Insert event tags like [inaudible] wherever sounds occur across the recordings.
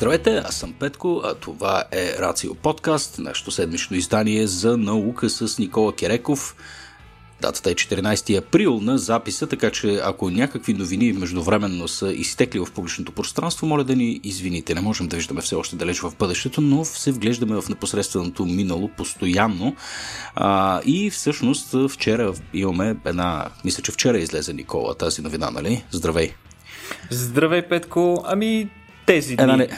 Здравейте, аз съм Петко, а това е Рацио Подкаст, нашето седмично издание за наука с Никола Кереков. Датата е 14 април на записа, така че ако някакви новини междувременно са изтекли в публичното пространство, моля да ни извините. Не можем да виждаме все още далеч в бъдещето, но се вглеждаме в непосредственото минало постоянно. А, и всъщност вчера имаме една, мисля, че вчера излезе Никола тази новина, нали? Здравей! Здравей, Петко! Ами, тези дни. Една не...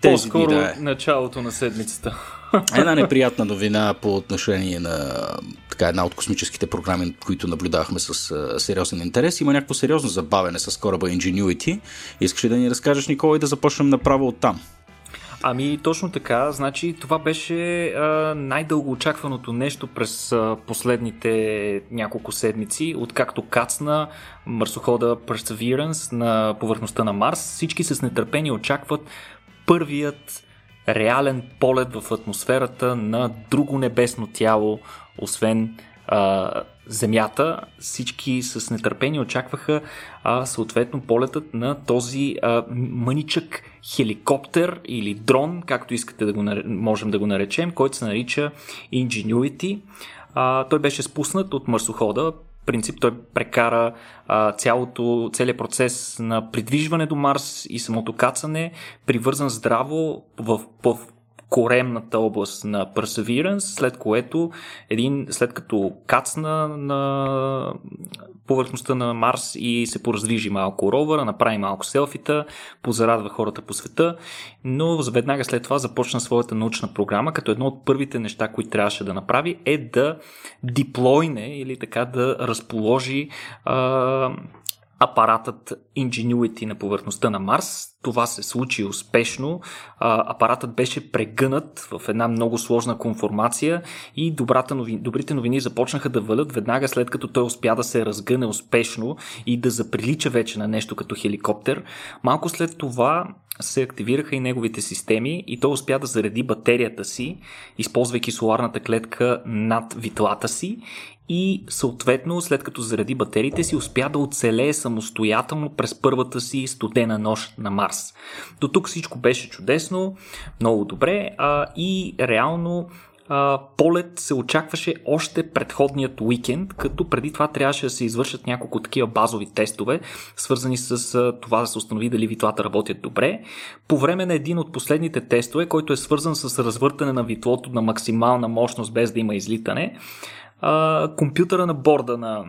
Тези По-скоро дни, да. началото на седмицата. Една [laughs] неприятна новина по отношение на така, една от космическите програми, които наблюдавахме с а, сериозен интерес. Има някакво сериозно забавене с кораба Ingenuity. Искаш ли да ни разкажеш, Никола, и да започнем направо от там? Ами точно така, значи това беше най-дълго очакваното нещо през а, последните няколко седмици, откакто кацна марсохода Perseverance на повърхността на Марс. Всички с нетърпение очакват първият реален полет в атмосферата на друго небесно тяло, освен а, Земята. Всички с нетърпение очакваха а, съответно полетът на този а, мъничък хеликоптер или дрон, както искате да го можем да го наречем, който се нарича Ingenuity. А, той беше спуснат от марсохода принцип той прекара а, цялото, целият процес на придвижване до Марс и самото кацане, привързан здраво в, в коремната област на Perseverance, след което един, след като кацна на повърхността на Марс и се пораздвижи малко ровъра, направи малко селфита, позарадва хората по света, но веднага след това започна своята научна програма, като едно от първите неща, които трябваше да направи е да диплойне или така да разположи а, апаратът Ingenuity на повърхността на Марс. Това се случи успешно. апаратът беше прегънат в една много сложна конформация и добрата новини, добрите новини започнаха да валят веднага след като той успя да се разгъне успешно и да заприлича вече на нещо като хеликоптер. Малко след това се активираха и неговите системи и той успя да зареди батерията си, използвайки соларната клетка над витлата си и съответно, след като заради батериите си, успя да оцелее самостоятелно през първата си студена нощ на Марс. До тук всичко беше чудесно, много добре а, и реално а, полет се очакваше още предходният уикенд, като преди това трябваше да се извършат няколко такива базови тестове, свързани с а, това да се установи дали витлата работят добре. По време на един от последните тестове, който е свързан с развъртане на витлото на максимална мощност без да има излитане, а, компютъра на борда на,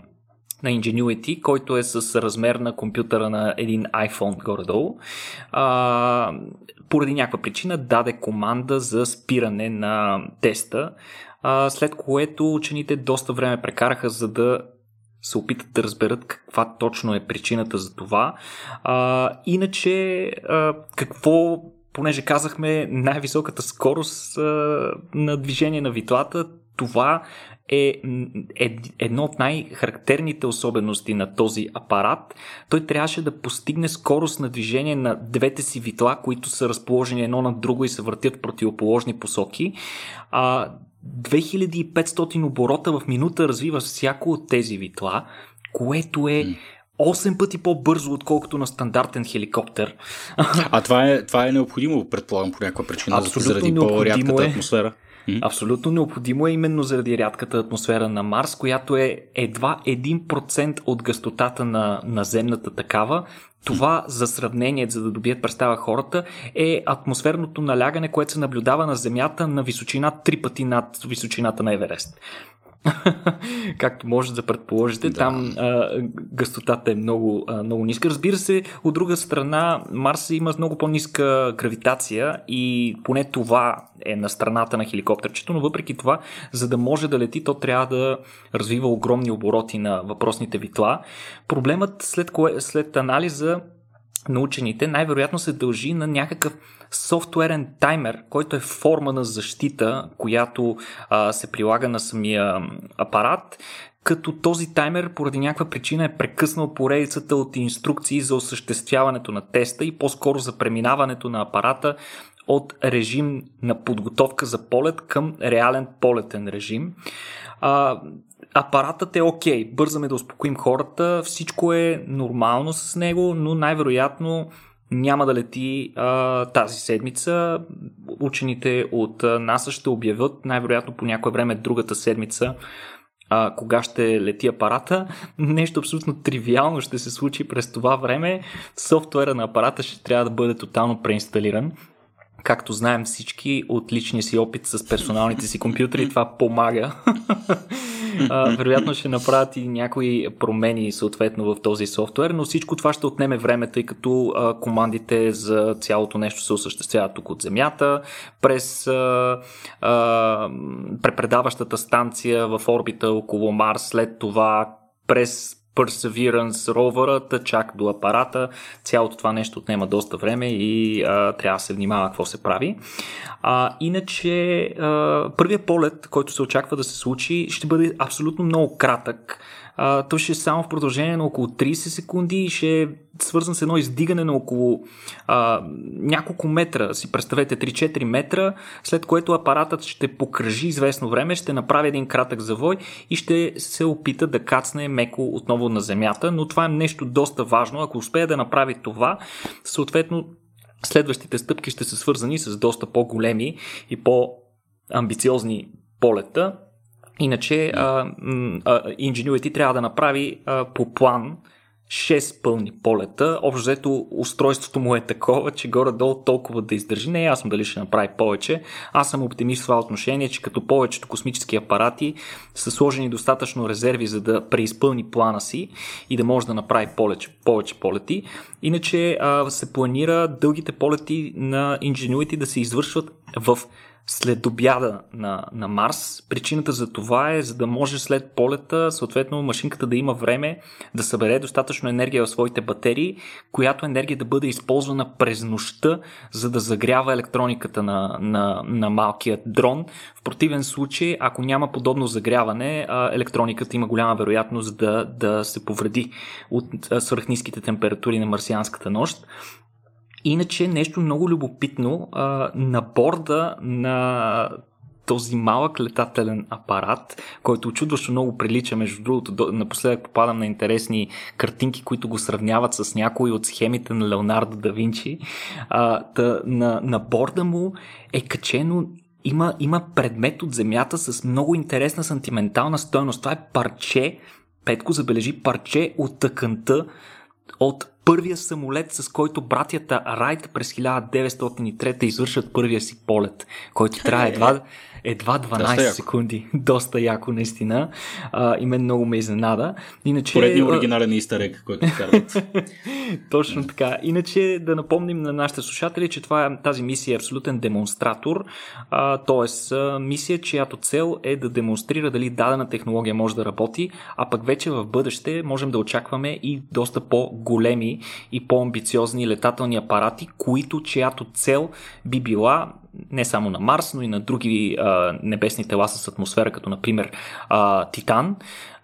на Ingenuity, който е с размер на компютъра на един iPhone горе-долу, а, поради някаква причина даде команда за спиране на теста, след което учените доста време прекараха за да се опитат да разберат каква точно е причината за това. Иначе, какво понеже казахме най-високата скорост на движение на витлата, това е, едно от най-характерните особености на този апарат. Той трябваше да постигне скорост на движение на двете си витла, които са разположени едно на друго и се въртят в противоположни посоки. А, 2500 оборота в минута развива всяко от тези витла, което е 8 пъти по-бързо, отколкото на стандартен хеликоптер. А това е, това е необходимо, предполагам, по някаква причина, Абсолютно заради по-рядката е. атмосфера. Абсолютно необходимо е именно заради рядката атмосфера на Марс, която е едва 1% от гъстотата на, на земната такава. Това за сравнение, за да добият представа хората, е атмосферното налягане, което се наблюдава на Земята на височина три пъти над височината на Еверест. [laughs] Както може да предположите, да. там а, гъстотата е много, а, много ниска. Разбира се, от друга страна, Марс има много по-ниска гравитация и поне това е на страната на хеликоптерчето, но въпреки това, за да може да лети, то трябва да развива огромни обороти на въпросните витла. Проблемът след, кое, след анализа на учените най-вероятно се дължи на някакъв софтуерен таймер, който е форма на защита, която а, се прилага на самия апарат, като този таймер поради някаква причина е прекъснал поредицата от инструкции за осъществяването на теста и по-скоро за преминаването на апарата от режим на подготовка за полет към реален полетен режим. А, апаратът е окей, okay. бързаме да успокоим хората, всичко е нормално с него, но най-вероятно няма да лети а, тази седмица. Учените от НАСА ще обявят най-вероятно по някое време другата седмица а, кога ще лети апарата. Нещо абсолютно тривиално ще се случи през това време. Софтуера на апарата ще трябва да бъде тотално преинсталиран. Както знаем всички от личния си опит с персоналните си компютри, това помага. вероятно ще направят и някои промени съответно в този софтуер, но всичко това ще отнеме време, тъй като командите за цялото нещо се осъществяват тук от Земята, през а, а, препредаващата станция в орбита около Марс, след това през Perseverance ровърът, чак до апарата. Цялото това нещо отнема доста време и а, трябва да се внимава какво се прави. А, иначе, а, първият полет, който се очаква да се случи, ще бъде абсолютно много кратък а, то ще е само в продължение на около 30 секунди и ще е свързан с едно издигане на около а, няколко метра, си представете 3-4 метра, след което апаратът ще покръжи известно време, ще направи един кратък завой и ще се опита да кацне меко отново на земята, но това е нещо доста важно. Ако успее да направи това, съответно следващите стъпки ще са свързани с доста по-големи и по-амбициозни полета, Иначе а, а, Ingenuity трябва да направи а, по план 6 пълни полета. Общо взето устройството му е такова, че горе-долу толкова да издържи. Не е ясно дали ще направи повече. Аз съм оптимист в това отношение, че като повечето космически апарати са сложени достатъчно резерви, за да преизпълни плана си и да може да направи повече, повече полети. Иначе а, се планира дългите полети на Ingenuity да се извършват в след обяда на, на Марс. Причината за това е, за да може след полета, съответно, машинката да има време да събере достатъчно енергия в своите батерии, която енергия да бъде използвана през нощта, за да загрява електрониката на, на, на малкият дрон. В противен случай, ако няма подобно загряване, електрониката има голяма вероятност да, да се повреди от свръхниските температури на марсианската нощ. Иначе нещо много любопитно, а, на борда на този малък летателен апарат, който очудващо много прилича, между другото, напоследък попадам на интересни картинки, които го сравняват с някои от схемите на Леонардо да Винчи. А, та, на, на борда му е качено има, има предмет от земята с много интересна сантиментална стоеност. Това е парче, Петко забележи парче от тъканта от първия самолет, с който братята Райт през 1903 извършат първия си полет, който трябва [laughs] едва, едва 12 Доста секунди. [laughs] Доста яко, наистина. А, и мен много ме изненада. Иначе... Поредният оригинален истерек, който карат. [laughs] Точно така. Иначе да напомним на нашите слушатели, че това тази мисия е абсолютен демонстратор, т.е. мисия, чиято цел е да демонстрира дали дадена технология може да работи, а пък вече в бъдеще можем да очакваме и доста по-големи и по-амбициозни летателни апарати, които чиято цел би била не само на Марс, но и на други а, небесни тела с атмосфера, като например а, Титан.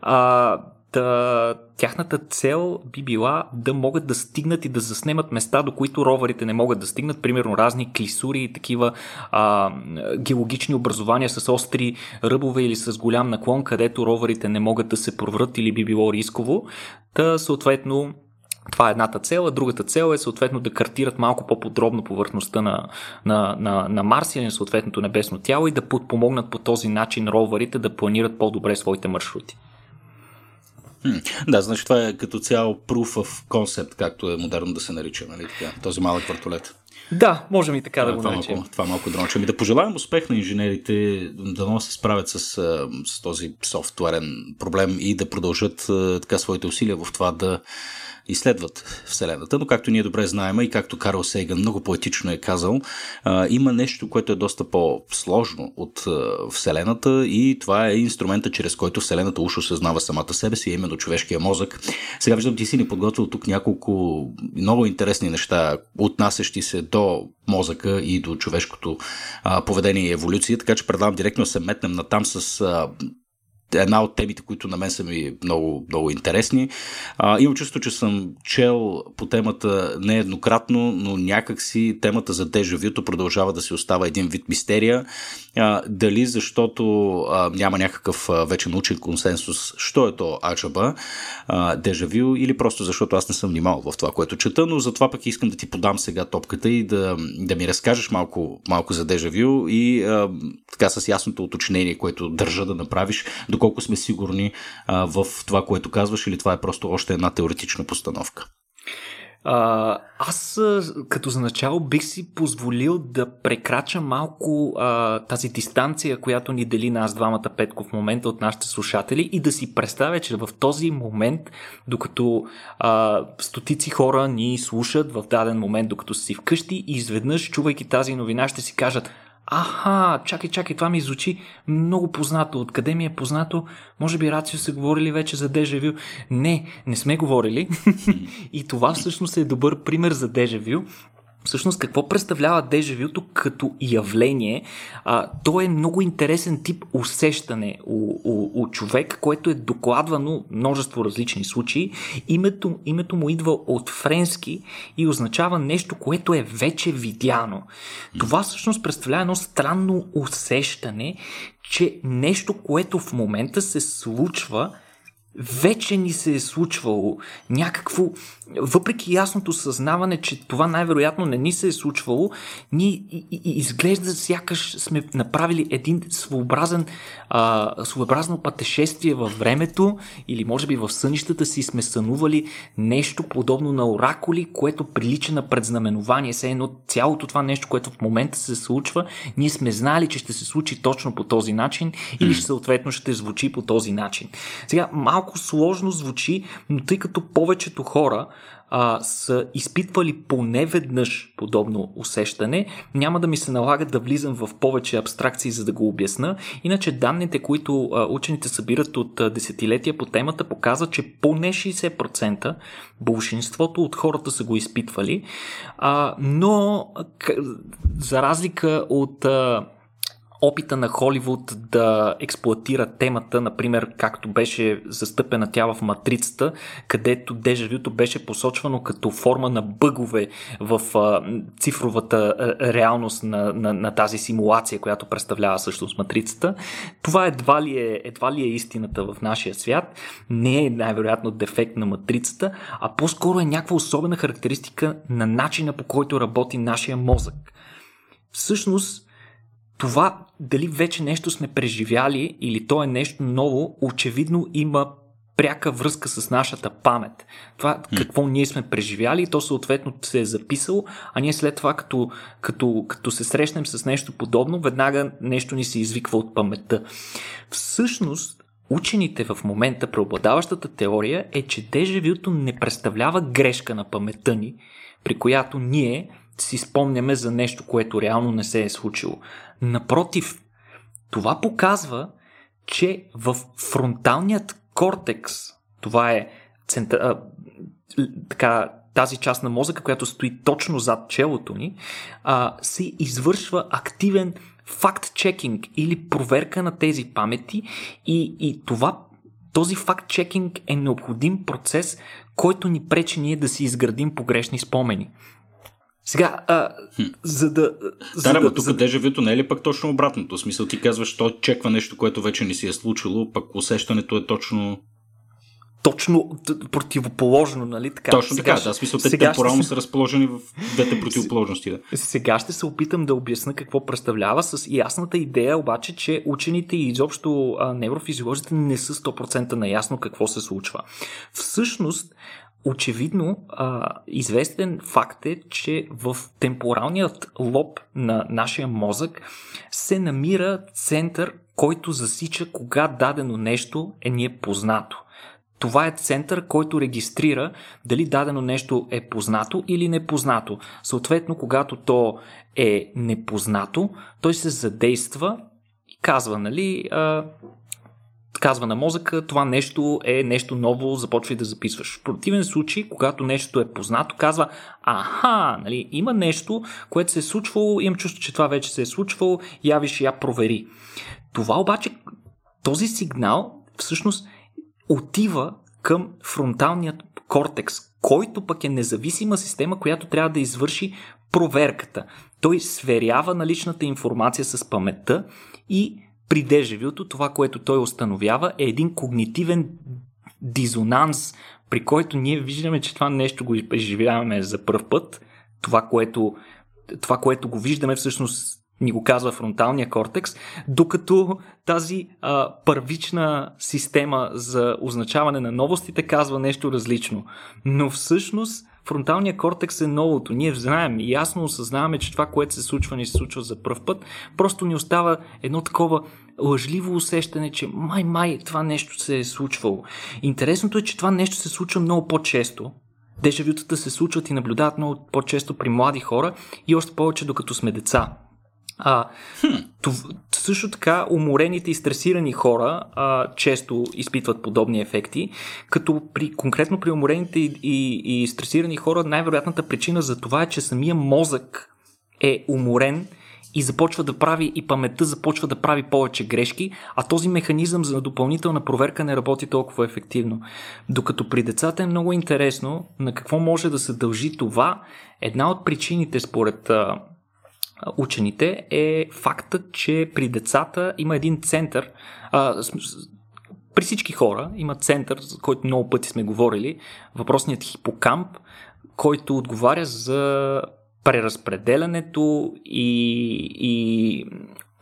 А, Та, тяхната цел би била да могат да стигнат и да заснемат места, до които роварите не могат да стигнат, примерно разни клисури и такива а, геологични образования с остри ръбове или с голям наклон, където роварите не могат да се проврат или би било рисково. Та, съответно, това е едната цел, а другата цел е съответно да картират малко по-подробно повърхността на, на, на, на Марс или на съответното небесно тяло и да подпомогнат по този начин роварите да планират по-добре своите маршрути. Да, значи това е като цяло proof of concept, както е модерно да се нарича, нали така, този малък въртолет. Да, можем и така да, да го това наречем. Малко, това малко дронче. Ами да пожелаем успех на инженерите, да се справят с, с този софтуерен проблем и да продължат така своите усилия в това да изследват Вселената, но както ние добре знаем и както Карл Сейган много поетично е казал, има нещо, което е доста по-сложно от Вселената и това е инструмента, чрез който Вселената уж осъзнава самата себе си, именно човешкия мозък. Сега виждам, ти си ни подготвил тук няколко много интересни неща, отнасящи се до мозъка и до човешкото поведение и еволюция, така че предлагам директно да се метнем на там с една от темите, които на мен са ми много, много интересни. А, имам чувство, че съм чел по темата нееднократно, но някакси темата за дежавюто продължава да се остава един вид мистерия. А, дали защото а, няма някакъв а, вече научен консенсус, що е то аджаба, а, дежавю, или просто защото аз не съм внимал в това, което чета, но затова пък искам да ти подам сега топката и да, да ми разкажеш малко, малко за дежавю и а, така с ясното уточнение, което държа да направиш, доколко сме сигурни а, в това, което казваш, или това е просто още една теоретична постановка? А, аз като за начало бих си позволил да прекрача малко а, тази дистанция, която ни дели нас двамата Петко в момента от нашите слушатели и да си представя, че в този момент, докато а, стотици хора ни слушат в даден момент, докато си вкъщи и изведнъж, чувайки тази новина, ще си кажат Аха, чакай, чакай, това ми звучи много познато. Откъде ми е познато? Може би Рацио са говорили вече за дежавю. Не, не сме говорили. [laughs] и това всъщност е добър пример за дежавю, Всъщност, какво представлява дежавюто като явление? А, то е много интересен тип усещане у, у, у човек, което е докладвано множество различни случаи. Името, името му идва от френски и означава нещо, което е вече видяно. Това всъщност представлява едно странно усещане, че нещо, което в момента се случва, вече ни се е случвало някакво, въпреки ясното съзнаване, че това най-вероятно не ни се е случвало, ние изглежда сякаш сме направили един своеобразен, а, своеобразно пътешествие във времето или може би в сънищата си сме сънували нещо подобно на оракули, което прилича на предзнаменование. Все едно цялото това нещо, което в момента се случва, ние сме знали, че ще се случи точно по този начин или съответно ще звучи по този начин. Сега, малко сложно звучи, но тъй като повечето хора а, са изпитвали поне веднъж подобно усещане, няма да ми се налага да влизам в повече абстракции, за да го обясна. Иначе данните, които а, учените събират от а, десетилетия по темата, показват, че поне 60% большинството от хората са го изпитвали, а, но за разлика от а, опита на Холивуд да експлуатира темата, например, както беше застъпена тя в Матрицата, където дежавюто беше посочвано като форма на бъгове в а, цифровата реалност на, на, на тази симулация, която представлява всъщност Матрицата. Това едва ли, е, едва ли е истината в нашия свят. Не е най-вероятно дефект на Матрицата, а по-скоро е някаква особена характеристика на начина по който работи нашия мозък. Всъщност, това дали вече нещо сме преживяли или то е нещо ново, очевидно има пряка връзка с нашата памет. Това какво ние сме преживяли, то съответно се е записало, а ние след това, като, като, като се срещнем с нещо подобно, веднага нещо ни се извиква от паметта. Всъщност, учените в момента, преобладаващата теория е, че дежавюто не представлява грешка на паметта ни, при която ние си спомняме за нещо, което реално не се е случило. Напротив, това показва, че в фронталният кортекс, това е център, а, така, тази част на мозъка, която стои точно зад челото ни, а, се извършва активен факт-чекинг или проверка на тези памети и, и това този факт-чекинг е необходим процес, който ни пречи ние да си изградим погрешни спомени. Сега, а, за да... За да, да, тук за... дежавито не е ли пък точно обратното? В смисъл ти казваш, то чеква нещо, което вече не си е случило, пък усещането е точно... Точно противоположно, нали така? Точно сега така, да, смисъл те темпорално ще... са разположени в двете противоположности. Да. Сега ще се опитам да обясна какво представлява с ясната идея, обаче, че учените и изобщо неврофизиолозите не са 100% наясно какво се случва. Всъщност, Очевидно, а, известен факт е, че в темпоралният лоб на нашия мозък се намира център, който засича кога дадено нещо е ни е познато. Това е център, който регистрира дали дадено нещо е познато или непознато. Съответно, когато то е непознато, той се задейства и казва, нали, а, казва на мозъка, това нещо е нещо ново, започвай да записваш. В противен случай, когато нещо е познато, казва, аха, нали, има нещо, което се е случвало, имам чувство, че това вече се е случвало, явиш я провери. Това обаче този сигнал всъщност отива към фронталният кортекс, който пък е независима система, която трябва да извърши проверката. Той сверява наличната информация с паметта и при дежавюто това, което той установява е един когнитивен дизонанс, при който ние виждаме, че това нещо го преживяваме за първ път. Това, което, това, което го виждаме всъщност ни го казва фронталния кортекс, докато тази а, първична система за означаване на новостите казва нещо различно. Но всъщност фронталния кортекс е новото. Ние знаем и ясно осъзнаваме, че това, което се случва, ни се случва за първ път. Просто ни остава едно такова лъжливо усещане, че май-май това нещо се е случвало. Интересното е, че това нещо се случва много по-често. Дежавютата се случват и наблюдават много по-често при млади хора и още повече докато сме деца. А, това, също така, уморените и стресирани хора а, често изпитват подобни ефекти, като при, конкретно при уморените и, и, и стресирани хора най-вероятната причина за това е, че самия мозък е уморен и започва да прави и паметта започва да прави повече грешки, а този механизъм за допълнителна проверка не работи толкова ефективно. Докато при децата е много интересно на какво може да се дължи това. Една от причините според учените е фактът, че при децата има един център, а, при всички хора има център, за който много пъти сме говорили, въпросният хипокамп, който отговаря за преразпределянето и, и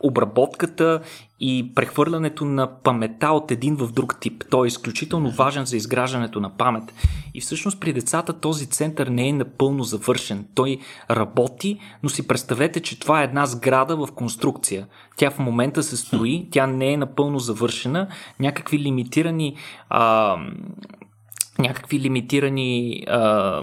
обработката и прехвърлянето на памета от един в друг тип. Той е изключително важен за изграждането на памет. И всъщност при децата този център не е напълно завършен. Той работи, но си представете, че това е една сграда в конструкция. Тя в момента се строи, тя не е напълно завършена. Някакви лимитирани а, някакви лимитирани а,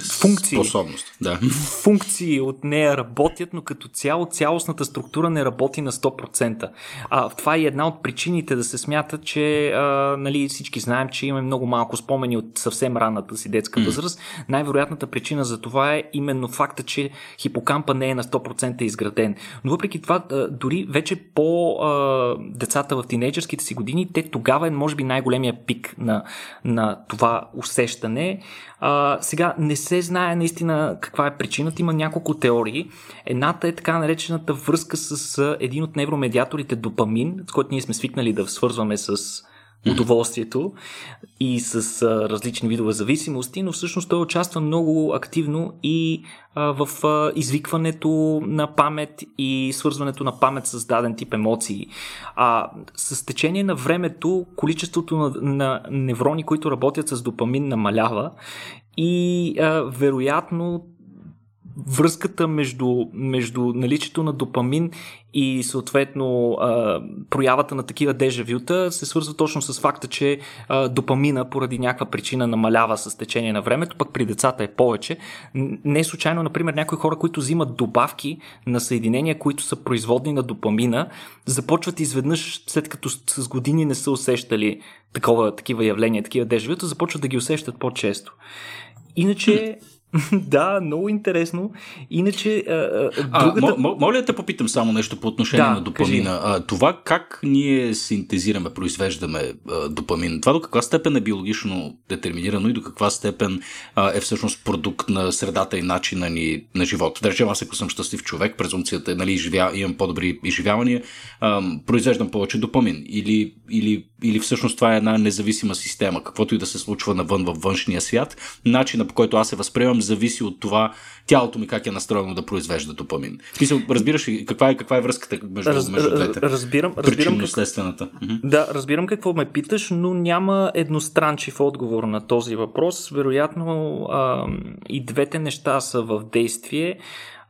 функции, способност, да. функции от нея работят, но като цяло цялостната структура не работи на 100%. А, това е една от причините да се смята, че а, нали, всички знаем, че имаме много малко спомени от съвсем ранната си детска възраст. Mm. Най-вероятната причина за това е именно факта, че хипокампа не е на 100% изграден. Но въпреки това, дори вече по а, децата в тинейджърските си години, те тогава е може би най-големия пик на, на това усещане. А, сега не се знае наистина каква е причината. Има няколко теории. Едната е така наречената връзка с един от невромедиаторите допамин, с който ние сме свикнали да свързваме с удоволствието и с различни видове зависимости, но всъщност той участва много активно и в извикването на памет и свързването на памет с даден тип емоции. А с течение на времето количеството на, на неврони, които работят с допамин, намалява и а, вероятно връзката между, между наличието на допамин и съответно проявата на такива дежавюта се свързва точно с факта, че допамина поради някаква причина намалява с течение на времето, пък при децата е повече. Не случайно, например, някои хора, които взимат добавки на съединения, които са производни на допамина, започват изведнъж, след като с години не са усещали такова, такива явления, такива дежавюта, започват да ги усещат по-често. Иначе [laughs] да, много интересно. Иначе. А, другата... а, моля да те попитам само нещо по отношение да, на допамина. А, това как ние синтезираме, произвеждаме а, допамин, това до каква степен е биологично детерминирано и до каква степен а, е всъщност продукт на средата и начина ни на живота. Да речем, аз ако съм щастлив човек, презумцията е, нали, живя, имам по-добри изживявания, а, произвеждам повече допамин. Или, или, или всъщност това е една независима система, каквото и да се случва навън във външния свят, начина по който аз се възприемам зависи от това тялото ми как е настроено да произвежда допамин. Мисъл, разбираш ли каква е, каква е връзката между, Раз, между двете? Разбирам, разбирам как... следствената. Да, разбирам какво ме питаш, но няма едностранчив отговор на този въпрос. Вероятно а, и двете неща са в действие.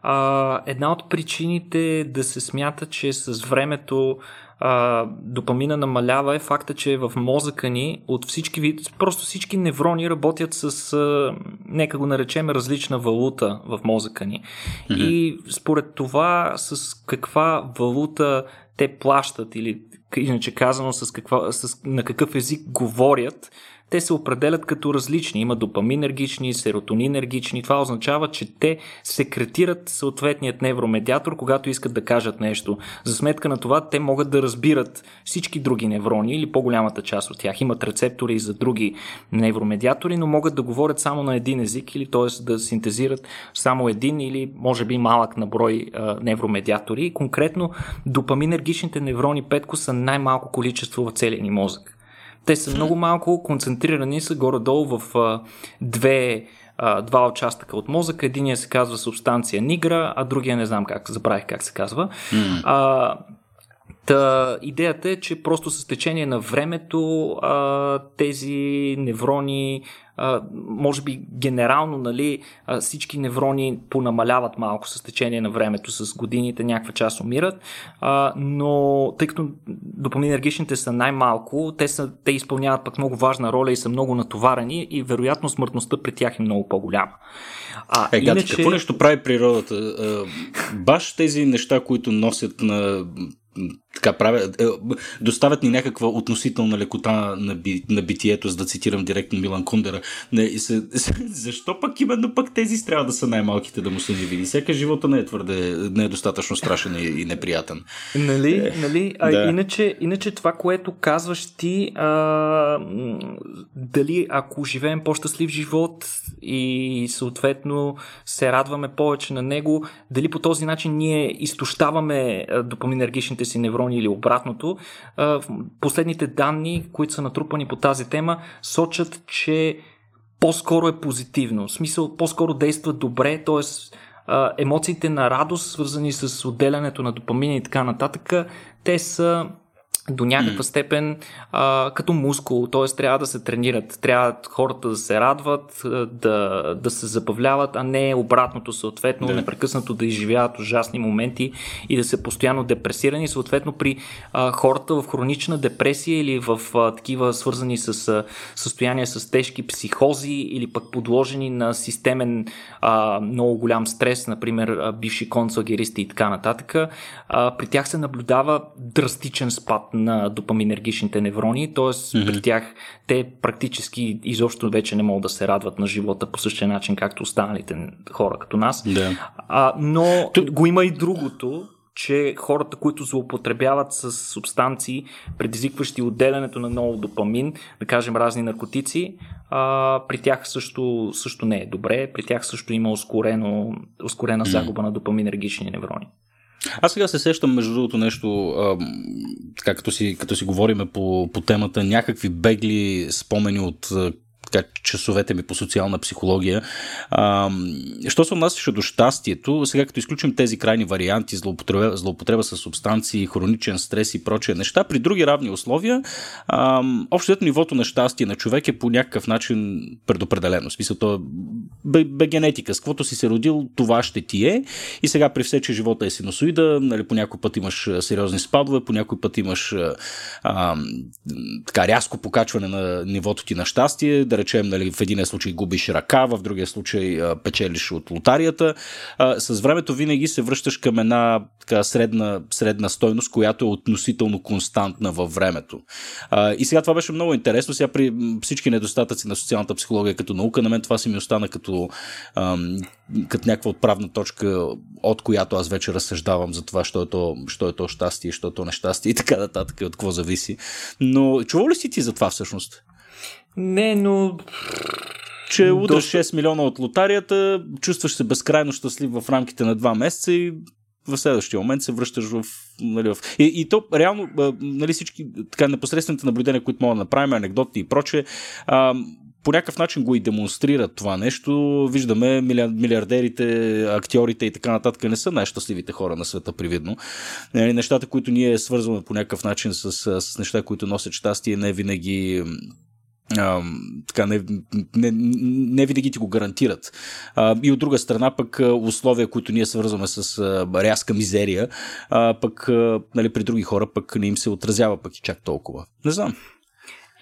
А, една от причините да се смята, че с времето а, допамина намалява е факта, че в мозъка ни от всички вид, просто всички неврони работят с, а, нека го наречем, различна валута в мозъка ни. Mm-hmm. И според това с каква валута те плащат или иначе казано с, каква, с на какъв език говорят, те се определят като различни. Има допаминергични, серотонинергични. Това означава, че те секретират съответният невромедиатор, когато искат да кажат нещо. За сметка на това, те могат да разбират всички други неврони или по-голямата част от тях. Имат рецептори за други невромедиатори, но могат да говорят само на един език или т.е. да синтезират само един или може би малък наброй а, невромедиатори. Конкретно допаминергичните неврони петко са най-малко количество в целия ни мозък. Те са много малко, концентрирани са горе-долу в а, две два участъка от мозъка. Единия се казва субстанция нигра, а другия не знам как, забравих как се казва. Mm. А, Та, идеята е, че просто с течение на времето а, тези неврони, а, може би генерално, нали, всички неврони понамаляват малко с течение на времето, с годините някаква част умират, но тъй като допаминергичните са най-малко, те, са, те изпълняват пък много важна роля и са много натоварени и вероятно смъртността при тях е много по-голяма. А, е, иначе... какво нещо прави природата? Баш тези неща, които носят на така правят, е, доставят ни някаква относителна лекота на, би, на битието, за да цитирам директно Милан Кундера. Не, и се, [laughs] защо пък именно пък тези трябва да са най-малките да му се не види? Всяка живота не е твърде, не е достатъчно страшен и, и неприятен. Нали, е, нали? А, да. иначе, иначе това, което казваш ти, а, дали ако живеем по-щастлив живот и съответно се радваме повече на него, дали по този начин ние изтощаваме допаминергичните си неврони неврони или обратното. Последните данни, които са натрупани по тази тема, сочат, че по-скоро е позитивно. В смисъл, по-скоро действа добре, т.е. емоциите на радост, свързани с отделянето на допамин и така нататък, те са до някаква степен а, като мускул, т.е. трябва да се тренират, трябва хората да се радват, да, да се забавляват, а не обратното съответно, да. непрекъснато да изживяват ужасни моменти и да се постоянно депресирани. Съответно при а, хората в хронична депресия или в а, такива свързани с а, състояния с тежки психози или пък подложени на системен а, много голям стрес, например а, бивши концлагеристи и така нататък, а, при тях се наблюдава драстичен спад на допаминергичните неврони, т.е. Mm-hmm. при тях те практически изобщо вече не могат да се радват на живота по същия начин, както останалите хора като нас. Yeah. А, но Тук... го има и другото, че хората, които злоупотребяват с субстанции, предизвикващи отделянето на ново допамин, да кажем разни наркотици, а, при тях също, също не е добре, при тях също има ускорено, ускорена загуба mm. на допаминергични неврони. Аз сега се сещам, между другото, нещо, а, така като си, като си говориме по, по темата, някакви бегли спомени от така, часовете ми по социална психология. А, що се отнасяше до щастието, сега като изключим тези крайни варианти, злоупотреба, злоупотреба с субстанции, хроничен стрес и прочие неща, при други равни условия, а, общо нивото на щастие на човек е по някакъв начин предопределено. В смисъл, то бе, бе генетика. С каквото си се родил, това ще ти е. И сега при все, че живота е синусоида, нали, по някой път имаш сериозни спадове, по някой път имаш а, така рязко покачване на нивото ти на щастие, да речем, нали, в един случай губиш ръка, в другия случай а, печелиш от лотарията. А, с времето винаги се връщаш към една така, средна, средна стойност, която е относително константна във времето. А, и сега това беше много интересно. Сега при всички недостатъци на социалната психология като наука, на мен това си ми остана като, ам, като някаква отправна точка, от която аз вече разсъждавам за това, що е то, що е то щастие, що е то нещастие и така нататък, от какво зависи. Но чувал ли си ти за това всъщност? Не, но че удряш Доста... 6 милиона от лотарията, чувстваш се безкрайно щастлив в рамките на 2 месеца и в следващия момент се връщаш в... Нали, в... И, и то реално нали, всички така непосредствените наблюдения, които могат да направим, анекдоти и проче, а, по някакъв начин го и демонстрират това нещо. Виждаме милиардерите, актьорите и така нататък не са най-щастливите хора на света, привидно. Нали, нещата, които ние свързваме по някакъв начин с, с неща, които носят щастие, не винаги а, така, не, не, не винаги ти го гарантират. А, и от друга страна, пък условия, които ние свързваме с а, рязка мизерия, а, пък а, нали, при други хора пък не им се отразява пък и чак толкова. Не знам.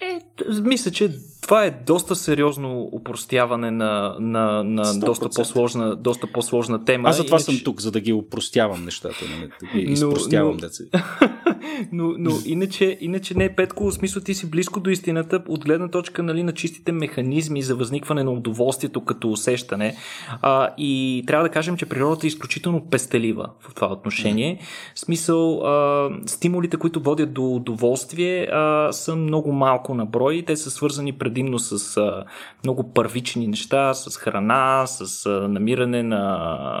Е, мисля, че това е доста сериозно упростяване на, на, на доста, по-сложна, доста по-сложна тема. Аз затова Иначе... съм тук, за да ги упростявам нещата, нали? да ги изпростявам Но... деца. [laughs] но, но иначе, иначе не, Петко, в смисъл ти си близко до истината от гледна точка нали, на чистите механизми за възникване на удоволствието като усещане. А, и трябва да кажем, че природата е изключително пестелива в това отношение. В смисъл, а, стимулите, които водят до удоволствие, а, са много малко на брой. Те са свързани предимно с а, много първични неща, с храна, с а, намиране на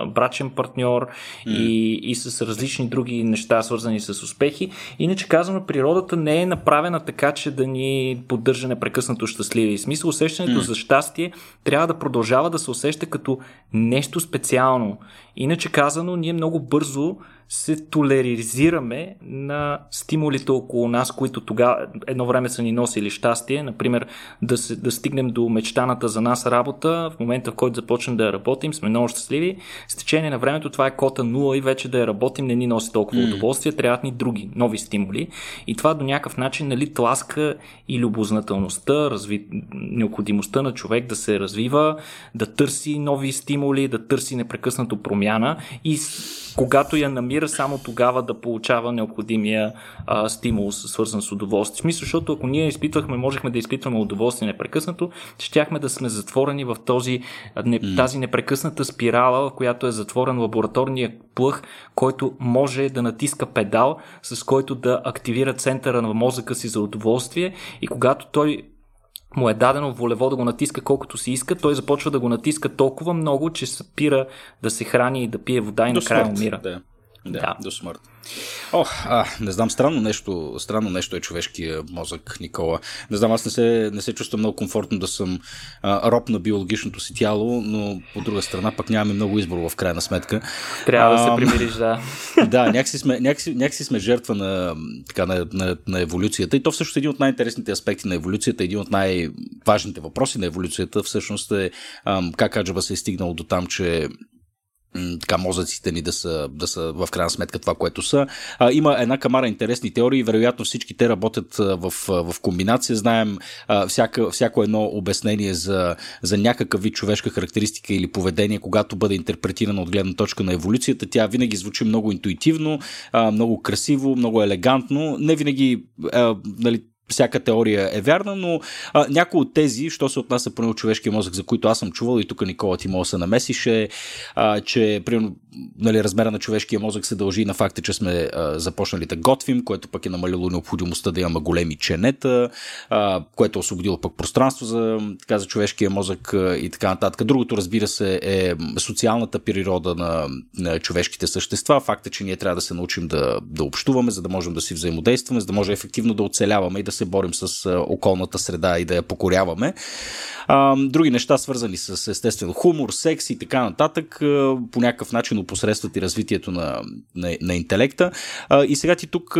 брачен партньор mm. и, и с различни други неща, свързани с успехи. Иначе казано, природата не е направена така, че да ни поддържа непрекъснато щастливи. В смисъл, усещането mm. за щастие трябва да продължава да се усеща като нещо специално. Иначе казано, ние много бързо се толеризираме на стимулите около нас, които тогава едно време са ни носили щастие. Например, да, се, да стигнем до мечтаната за нас работа. В момента, в който започнем да я работим, сме много щастливи. С течение на времето това е кота 0 и вече да я работим не ни носи толкова mm. удоволствие. Трябват ни други, нови стимули. И това до някакъв начин нали, тласка и любознателността, разви... необходимостта на човек да се развива, да търси нови стимули, да търси непрекъснато промяна и когато я намира само тогава да получава необходимия а, стимул, свързан с удоволствие. В смисъл, защото ако ние изпитвахме, можехме да изпитваме удоволствие непрекъснато, щяхме да сме затворени в този, не, тази непрекъсната спирала, в която е затворен лабораторния плъх, който може да натиска педал, с който да активира центъра на мозъка си за удоволствие и когато той му е дадено волево да го натиска колкото си иска, той започва да го натиска толкова много, че спира да се храни и да пие вода и накрая умира. Да. Да, да. до смърт. О, а, не знам, странно нещо, странно нещо е човешкия мозък, Никола. Не знам, аз не се, не се чувствам много комфортно да съм а, роб на биологичното си тяло, но по друга страна пък нямаме много избор в крайна сметка. Трябва а, да се примириш, да. [laughs] Да, някакси сме, някакси, някакси сме жертва на, така, на, на, на еволюцията и то всъщност е един от най-интересните аспекти на еволюцията, един от най-важните въпроси на еволюцията всъщност е а, как Аджаба се е стигнал до там, че така мозъците ни да са, да са в крайна сметка това, което са. А, има една камара интересни теории, вероятно всички те работят в, в комбинация. Знаем а, всяка, всяко едно обяснение за, за някакъв вид човешка характеристика или поведение, когато бъде интерпретирано от гледна точка на еволюцията. Тя винаги звучи много интуитивно, а, много красиво, много елегантно. Не винаги а, нали, всяка теория е вярна, но а, някои от тези, що се отнася по човешкия мозък, за които аз съм чувал и тук Никола ти мога да се намесише, а, че примерно, нали, размера на човешкия мозък се дължи на факта, че сме а, започнали да готвим, което пък е намалило необходимостта да имаме големи ченета, а, което е освободило пък пространство за, така, за човешкия мозък а, и така нататък. Другото, разбира се, е социалната природа на, на човешките същества, факта, че ние трябва да се научим да, да общуваме, за да можем да си взаимодействаме, за да може ефективно да оцеляваме и да се борим с околната среда и да я покоряваме. А, други неща, свързани с естествено хумор, секс и така нататък, по някакъв начин опосредстват и развитието на, на, на интелекта. А, и сега ти тук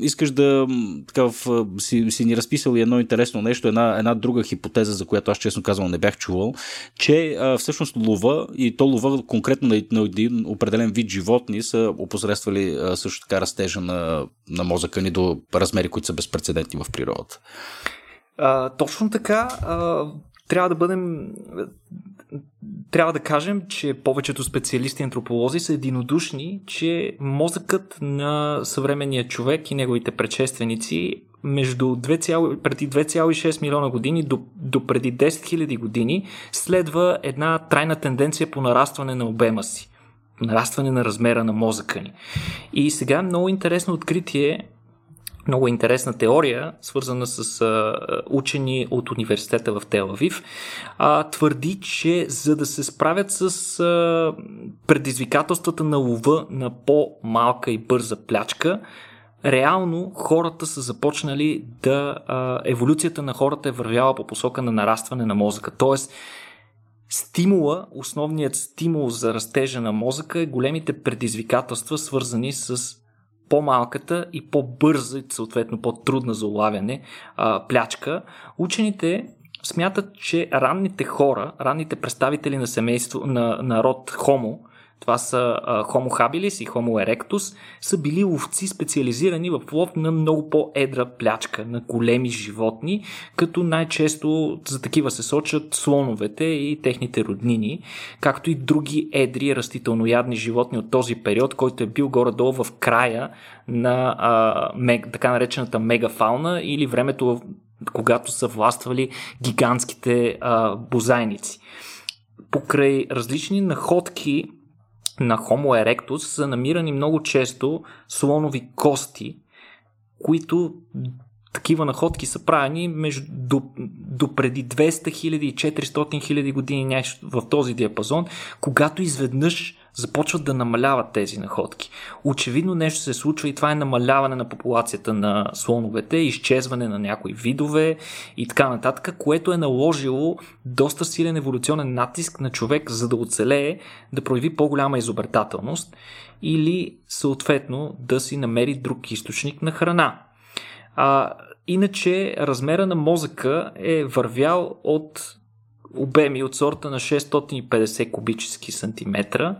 искаш да така, в, си, си ни разписал и едно интересно нещо, една, една друга хипотеза, за която аз честно казвам не бях чувал, че а, всъщност лова и то лова конкретно на, на един определен вид животни са опосредствали а, също така растежа на, на мозъка ни до размери, които са безпредседентни в природата. А, точно така. А, трябва да бъдем. Трябва да кажем, че повечето специалисти антрополози са единодушни, че мозъкът на съвременния човек и неговите предшественици между 2, преди 2,6 милиона години до, до преди 10 000 години следва една трайна тенденция по нарастване на обема си. Нарастване на размера на мозъка ни. И сега много интересно откритие много интересна теория, свързана с а, учени от университета в Телавив, а, твърди, че за да се справят с а, предизвикателствата на лова на по-малка и бърза плячка, реално хората са започнали да. А, еволюцията на хората е вървяла по посока на нарастване на мозъка. Тоест, стимула, основният стимул за растежа на мозъка е големите предизвикателства, свързани с по-малката и по-бърза и съответно по-трудна за улавяне а, плячка, учените смятат, че ранните хора, ранните представители на семейство, на, на род Homo, това са Homo habilis и Homo erectus, са били ловци специализирани в лов на много по-едра плячка, на големи животни, като най-често за такива се сочат слоновете и техните роднини, както и други едри растителноядни животни от този период, който е бил горе-долу в края на а, така наречената мегафауна или времето, когато са властвали гигантските а, бозайници. Покрай различни находки на Homo erectus са намирани много често слонови кости, които такива находки са правени между, до, до преди 200 хиляди и 400 хиляди години нещо в този диапазон, когато изведнъж започват да намаляват тези находки. Очевидно нещо се случва и това е намаляване на популацията на слоновете, изчезване на някои видове и така нататък, което е наложило доста силен еволюционен натиск на човек, за да оцелее, да прояви по-голяма изобретателност или съответно да си намери друг източник на храна. А, иначе размера на мозъка е вървял от обеми от сорта на 650 кубически сантиметра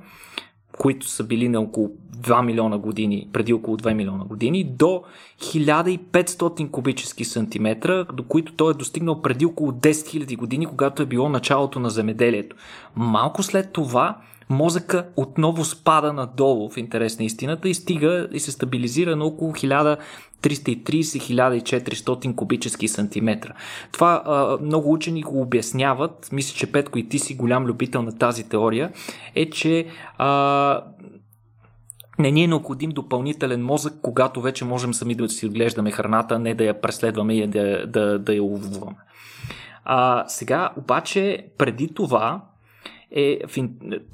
които са били на около 2 милиона години, преди около 2 милиона години, до 1500 кубически сантиметра, до които той е достигнал преди около 10 000 години, когато е било началото на земеделието. Малко след това мозъка отново спада надолу в интерес на истината и стига и се стабилизира на около 1330-1400 кубически сантиметра. Това а, много учени го обясняват, мисля, че Петко и ти си голям любител на тази теория, е, че а, не ни е необходим допълнителен мозък, когато вече можем сами да си отглеждаме храната, не да я преследваме и да, да, да я ловуваме. А, сега, обаче, преди това, е,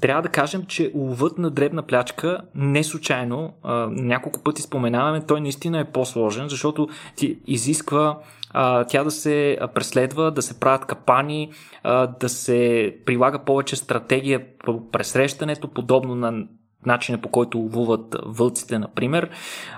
трябва да кажем, че ловът на дребна плячка не случайно, а, няколко пъти споменаваме, той наистина е по-сложен, защото ти изисква а, тя да се преследва, да се правят капани, а, да се прилага повече стратегия по пресрещането, подобно на начина по който ловуват вълците, например.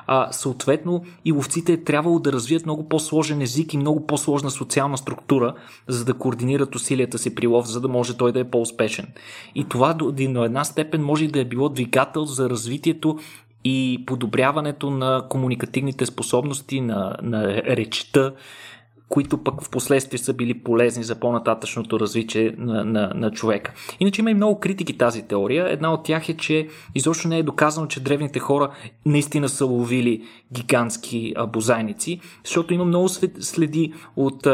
А, съответно, и ловците е трябвало да развият много по-сложен език и много по-сложна социална структура, за да координират усилията си при лов, за да може той да е по-успешен. И това до, една степен може да е било двигател за развитието и подобряването на комуникативните способности, на, на речта, които пък в последствие са били полезни за по-нататъчното развитие на, на, на човека. Иначе има и много критики тази теория. Една от тях е, че изобщо не е доказано, че древните хора наистина са ловили гигантски а, бозайници, защото има много следи от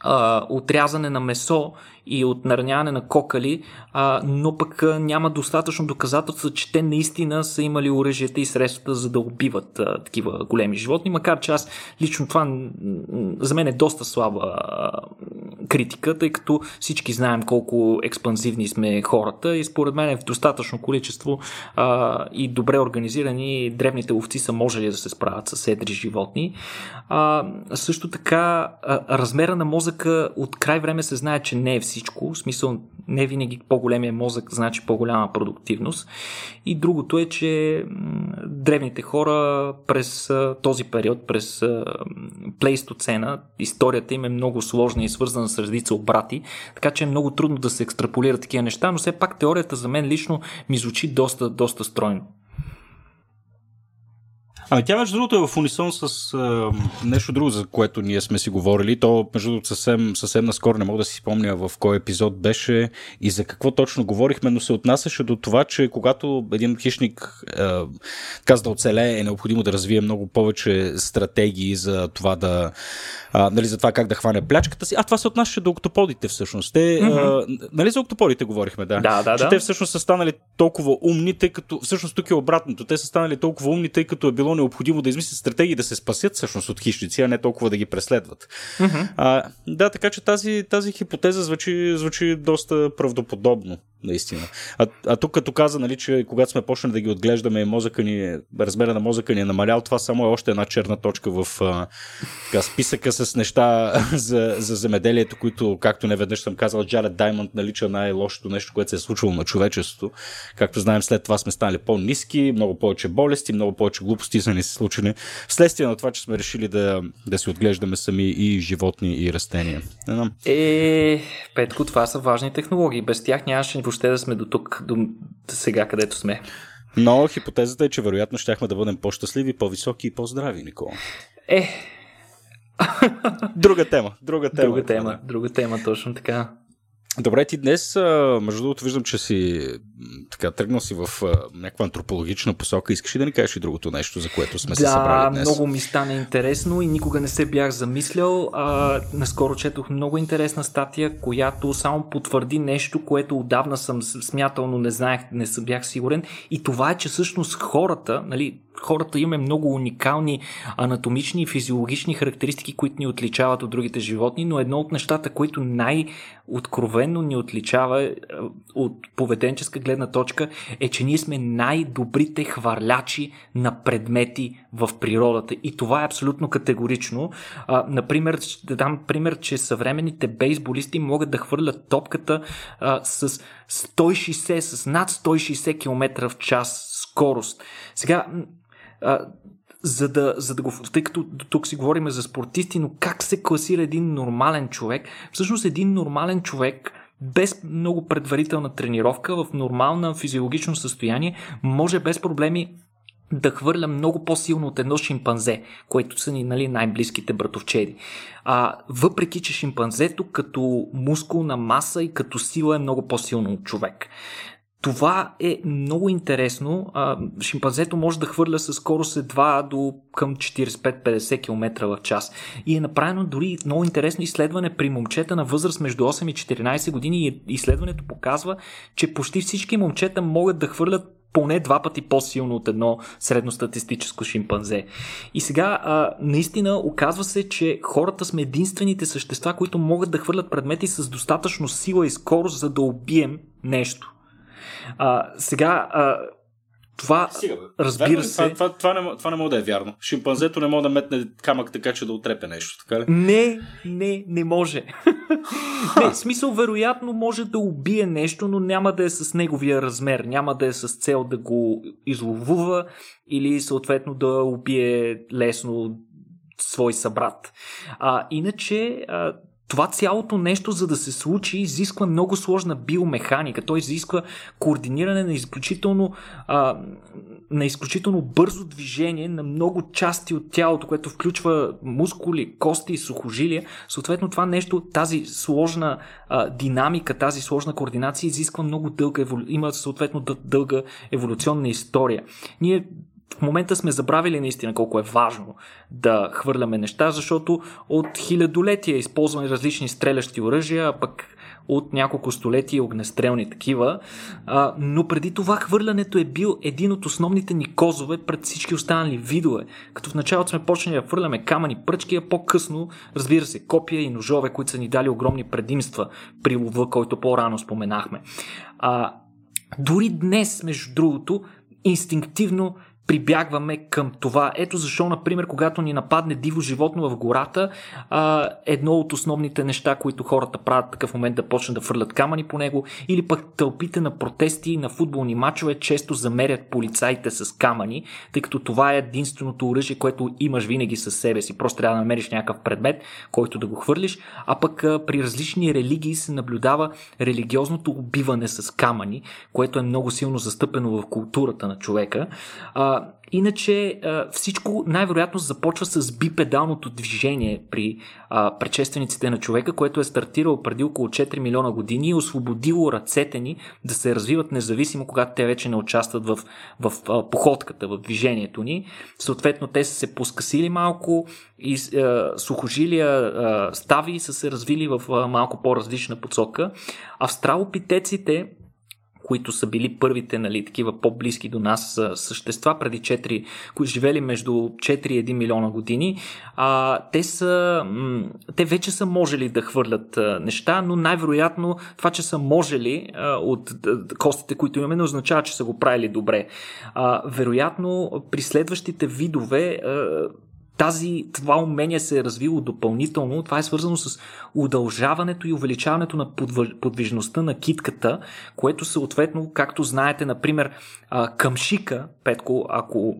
а, отрязане на месо и от нараняване на кокали, а, но пък няма достатъчно доказателства, че те наистина са имали оръжията и средствата за да убиват а, такива големи животни, макар че аз лично това за мен е доста слаба а, критика, тъй като всички знаем колко експанзивни сме хората и според мен е в достатъчно количество а, и добре организирани древните ловци са можели да се справят с едри животни. А, също така а, размера на мозъка от край време се знае, че не е всичко всичко. В смисъл, не винаги по-големия мозък значи по-голяма продуктивност. И другото е, че древните хора през този период, през плейстоцена, историята им е много сложна и свързана с редица обрати, така че е много трудно да се екстраполира такива неща, но все пак теорията за мен лично ми звучи доста, доста стройно. Ами тя, между другото, е в унисон с а, нещо друго, за което ние сме си говорили. То, между другото, съвсем, съвсем наскоро не мога да си спомня в кой епизод беше и за какво точно говорихме, но се отнасяше до това, че когато един хищник а, каза да оцелее, е необходимо да развие много повече стратегии за това да а, нали, за това как да хване плячката си. А това се отнасяше до октоподите всъщност. Те, mm-hmm. а, нали за октоподите говорихме, да? Да, да, че да. те всъщност са станали толкова умни, тъй като всъщност тук е обратното. Те са станали толкова умни, тъй като е било необходимо да измислят стратегии да се спасят всъщност от хищници, а не толкова да ги преследват. Mm-hmm. А, да, така че тази, тази хипотеза звучи, звучи доста правдоподобно наистина. А, а тук като каза, нали, че когато сме почнали да ги отглеждаме, мозъка ни, размера на мозъка ни е намалял, това само е още една черна точка в а, така, списъка с неща [laughs] за, за земеделието, които, както не веднъж съм казал, Джаред Даймонд налича най-лошото нещо, което се е случвало на човечеството. Както знаем, след това сме станали по-низки, много повече болести, много повече глупости са ни се случили. Вследствие на това, че сме решили да, да си отглеждаме сами и животни, и растения. Е, Петко, това са важни технологии. Без тях нямаше въобще да сме до тук, до сега, където сме. Но хипотезата е, че вероятно щяхме да бъдем по-щастливи, по-високи и по-здрави, Никола. Е. друга тема. Друга тема. Друга тема, друга тема, точно така. Добре, ти днес, между другото, виждам, че си така тръгнал си в някаква антропологична посока. Искаш ли да ни кажеш и другото нещо, за което сме да, се събрали днес? Да, много ми стана интересно и никога не се бях замислял. А, наскоро четох много интересна статия, която само потвърди нещо, което отдавна съм смятал, но не знаех, не съм бях сигурен. И това е, че всъщност хората, нали, хората имаме много уникални анатомични и физиологични характеристики, които ни отличават от другите животни, но едно от нещата, които най-откровенно ни отличава е, от поведенческа гледна точка е, че ние сме най-добрите хвърлячи на предмети в природата. И това е абсолютно категорично. А, например, ще дам пример, че съвременните бейсболисти могат да хвърлят топката а, с 160, с над 160 км в час скорост. Сега, а, за да, за да го. Тъй като тук си говорим за спортисти, но как се класира един нормален човек? Всъщност, един нормален човек без много предварителна тренировка, в нормално физиологично състояние, може без проблеми да хвърля много по-силно от едно шимпанзе, което са ни нали, най-близките братовчеди. А, въпреки, че шимпанзето като мускулна маса и като сила е много по-силно от човек. Това е много интересно. Шимпанзето може да хвърля със скорост едва до към 45-50 км в час. И е направено дори много интересно изследване при момчета на възраст между 8 и 14 години. И изследването показва, че почти всички момчета могат да хвърлят поне два пъти по-силно от едно средностатистическо шимпанзе. И сега, а, наистина, оказва се, че хората сме единствените същества, които могат да хвърлят предмети с достатъчно сила и скорост, за да убием нещо. А, сега, а, това, Сега, разбира се... Това, това, това, не, това не може да е вярно. Шимпанзето не може да метне камък така, че да отрепе нещо, така ли? Не, не, не може. [laughs] не, в смисъл, вероятно може да убие нещо, но няма да е с неговия размер. Няма да е с цел да го изловува или съответно да убие лесно свой събрат. А, иначе, а, това цялото нещо, за да се случи, изисква много сложна биомеханика. Той изисква координиране на изключително, а, на изключително бързо движение на много части от тялото, което включва мускули, кости и сухожилия. Съответно, това нещо, тази сложна а, динамика, тази сложна координация изисква много дълга, има съответно дълга еволюционна история. Ние в момента сме забравили наистина колко е важно да хвърляме неща, защото от хилядолетия използваме различни стрелящи оръжия, а пък от няколко столетия огнестрелни такива, а, но преди това хвърлянето е бил един от основните ни козове пред всички останали видове. Като в началото сме почнали да хвърляме камъни пръчки, а по-късно, разбира се, копия и ножове, които са ни дали огромни предимства при лова, който по-рано споменахме. А, дори днес, между другото, инстинктивно прибягваме към това. Ето защо, например, когато ни нападне диво животно в гората, а, едно от основните неща, които хората правят такъв момент да почнат да фърлят камъни по него, или пък тълпите на протести на футболни матчове често замерят полицаите с камъни, тъй като това е единственото оръжие, което имаш винаги със себе си. Просто трябва да намериш някакъв предмет, който да го хвърлиш, а пък а, при различни религии се наблюдава религиозното убиване с камъни, което е много силно застъпено в културата на човека. А, Иначе всичко най-вероятно започва с бипедалното движение при предшествениците на човека, което е стартирало преди около 4 милиона години и освободило ръцете ни да се развиват независимо, когато те вече не участват в, в походката, в движението ни. Съответно, те са се поскъсили малко и сухожилия стави са се развили в малко по-различна посока. Австралопитеците които са били първите, нали, такива по-близки до нас същества преди 4, които живели между 4 и 1 милиона години, а, те, са, те вече са можели да хвърлят неща, но най-вероятно това, че са можели от костите, които имаме, не означава, че са го правили добре. А, вероятно, при следващите видове тази, това умение се е развило допълнително. Това е свързано с удължаването и увеличаването на подвижността на китката, което съответно, както знаете, например, къмшика, Петко, ако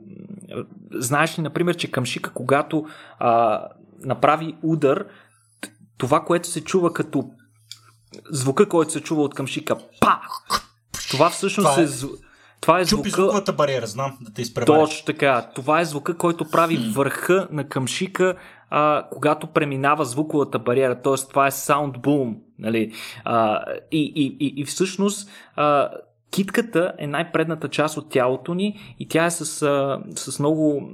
знаеш ли, например, че къмшика, когато а, направи удар, това, което се чува като звука, който се чува от камшика. Па! Това всъщност това е... е това е Чупи звука... звуковата бариера, знам да те изпревариш. Точно така. Това е звука, който прави върха на камшика, а, когато преминава звуковата бариера. Т.е. това е sound boom. Нали? А, и, и, и, и всъщност а, китката е най-предната част от тялото ни и тя е с, а, с много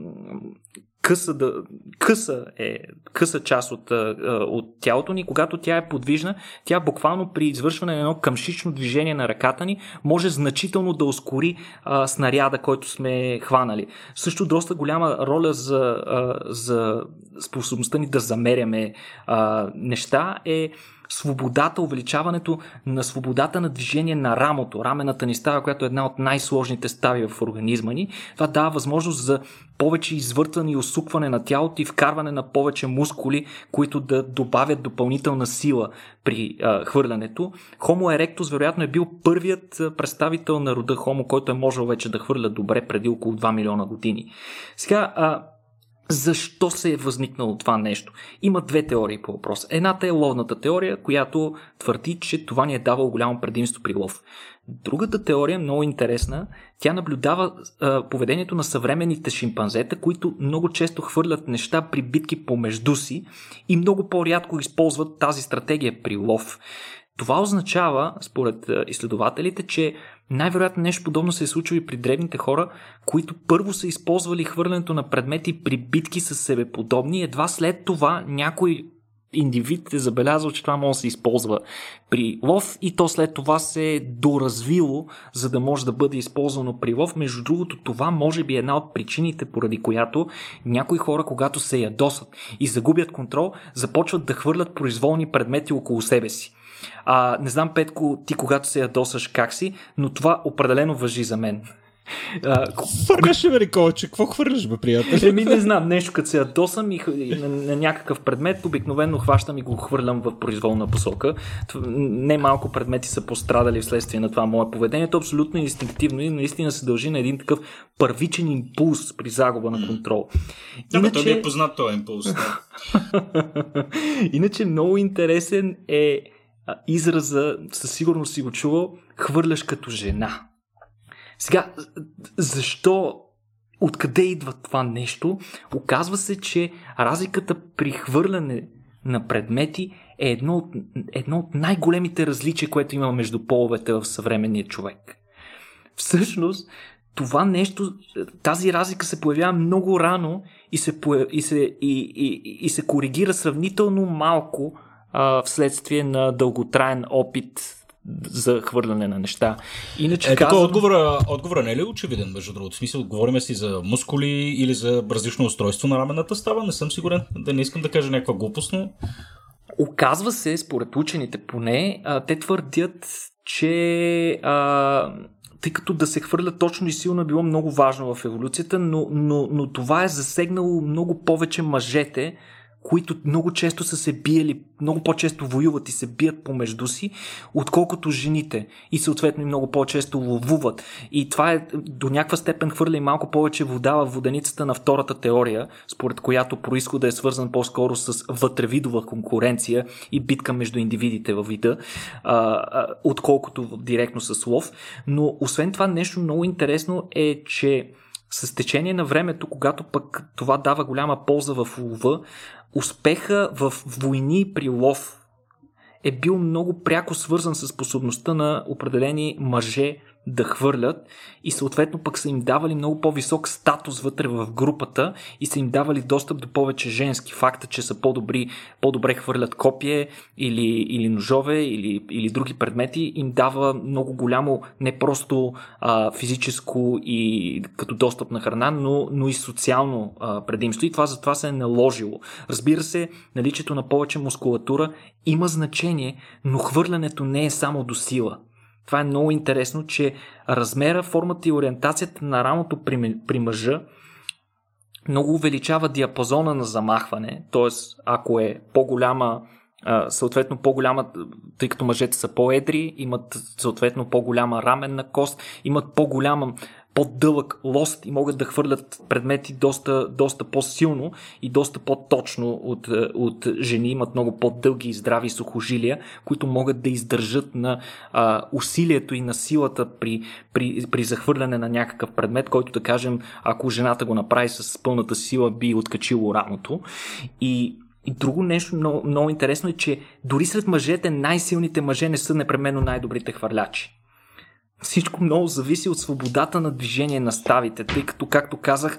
къса, да, къса е къса част от, от тялото ни. Когато тя е подвижна, тя буквално при извършване на едно къмшично движение на ръката ни може значително да ускори а, снаряда, който сме хванали. Също доста голяма роля за, а, за способността ни да замеряме а, неща е свободата, увеличаването на свободата на движение на рамото, рамената ни става, която е една от най-сложните стави в организма ни. Това дава възможност за повече извъртване и усукване на тялото и вкарване на повече мускули, които да добавят допълнителна сила при а, хвърлянето. Homo erectus вероятно е бил първият представител на рода Homo, който е можел вече да хвърля добре преди около 2 милиона години. Сега, а, защо се е възникнало това нещо? Има две теории по въпрос. Едната е ловната теория, която твърди, че това ни е давало голямо предимство при лов. Другата теория е много интересна. Тя наблюдава а, поведението на съвременните шимпанзета, които много често хвърлят неща при битки помежду си и много по-рядко използват тази стратегия при лов. Това означава, според изследователите, че най-вероятно нещо подобно се е случило и при древните хора, които първо са използвали хвърлянето на предмети при битки с себе подобни. Едва след това някой индивид е забелязал, че това може да се използва при лов и то след това се е доразвило, за да може да бъде използвано при лов. Между другото, това може би е една от причините, поради която някои хора, когато се ядосат и загубят контрол, започват да хвърлят произволни предмети около себе си. А, не знам, Петко, ти когато се ядосаш как си, но това определено въжи за мен. Хвърляш ли, бе, Николче? Какво хвърляш, бе, приятел? Еми, не знам, нещо като се ядосам и, на, на, някакъв предмет, обикновено хващам и го хвърлям в произволна посока. Не малко предмети са пострадали вследствие на това мое поведение. То е абсолютно инстинктивно и наистина се дължи на един такъв първичен импулс при загуба на контрол. Да, Иначе... той е познат този импулс. Да. [laughs] Иначе много интересен е израза, със сигурност си го чувал, хвърляш като жена. Сега, защо откъде идва това нещо? Оказва се, че разликата при хвърляне на предмети е едно от, едно от най-големите различия, което има между половете в съвременния човек. Всъщност, това нещо, тази разлика се появява много рано и се, и се, и, и, и се коригира сравнително малко а, вследствие на дълготраен опит за хвърляне на неща. Иначе е, казвам... отговора, отговора не е ли очевиден, между другото? В смисъл, говорим си за мускули или за различно устройство на рамената става? Не съм сигурен, да не искам да кажа някаква глупост, но... Оказва се, според учените поне, а, те твърдят, че а, тъй като да се хвърля точно и силно е било много важно в еволюцията, но, но, но това е засегнало много повече мъжете, които много често са се биели, много по-често воюват и се бият помежду си, отколкото жените. И съответно и много по-често ловуват. И това е до някаква степен хвърля и малко повече вода в воденицата на втората теория, според която происхода е свързан по-скоро с вътревидова конкуренция и битка между индивидите във вида, а, а, отколкото директно с лов. Но освен това нещо много интересно е, че с течение на времето, когато пък това дава голяма полза в лова, успеха в войни при лов е бил много пряко свързан с способността на определени мъже да хвърлят и съответно пък са им давали много по-висок статус вътре в групата и са им давали достъп до повече женски. Факта, че са по-добри, по-добре хвърлят копие или, или ножове или, или други предмети им дава много голямо не просто а, физическо и като достъп на храна, но, но и социално а, предимство и това затова се е наложило. Разбира се, наличието на повече мускулатура има значение, но хвърлянето не е само до сила. Това е много интересно, че размера, формата и ориентацията на рамото при, при мъжа много увеличава диапазона на замахване, т.е. ако е по-голяма съответно по-голяма, тъй като мъжете са по-едри, имат съответно по-голяма раменна кост, имат по-голяма по-дълъг лост и могат да хвърлят предмети доста, доста по-силно и доста по-точно от, е, от жени. Имат много по-дълги и здрави сухожилия, които могат да издържат на а, усилието и на силата при, при, при захвърляне на някакъв предмет, който да кажем, ако жената го направи с пълната сила, би откачило рамото. И и друго нещо много, много интересно е, че дори сред мъжете най-силните мъже не са непременно най-добрите хвърлячи всичко много зависи от свободата на движение на ставите, тъй като, както казах,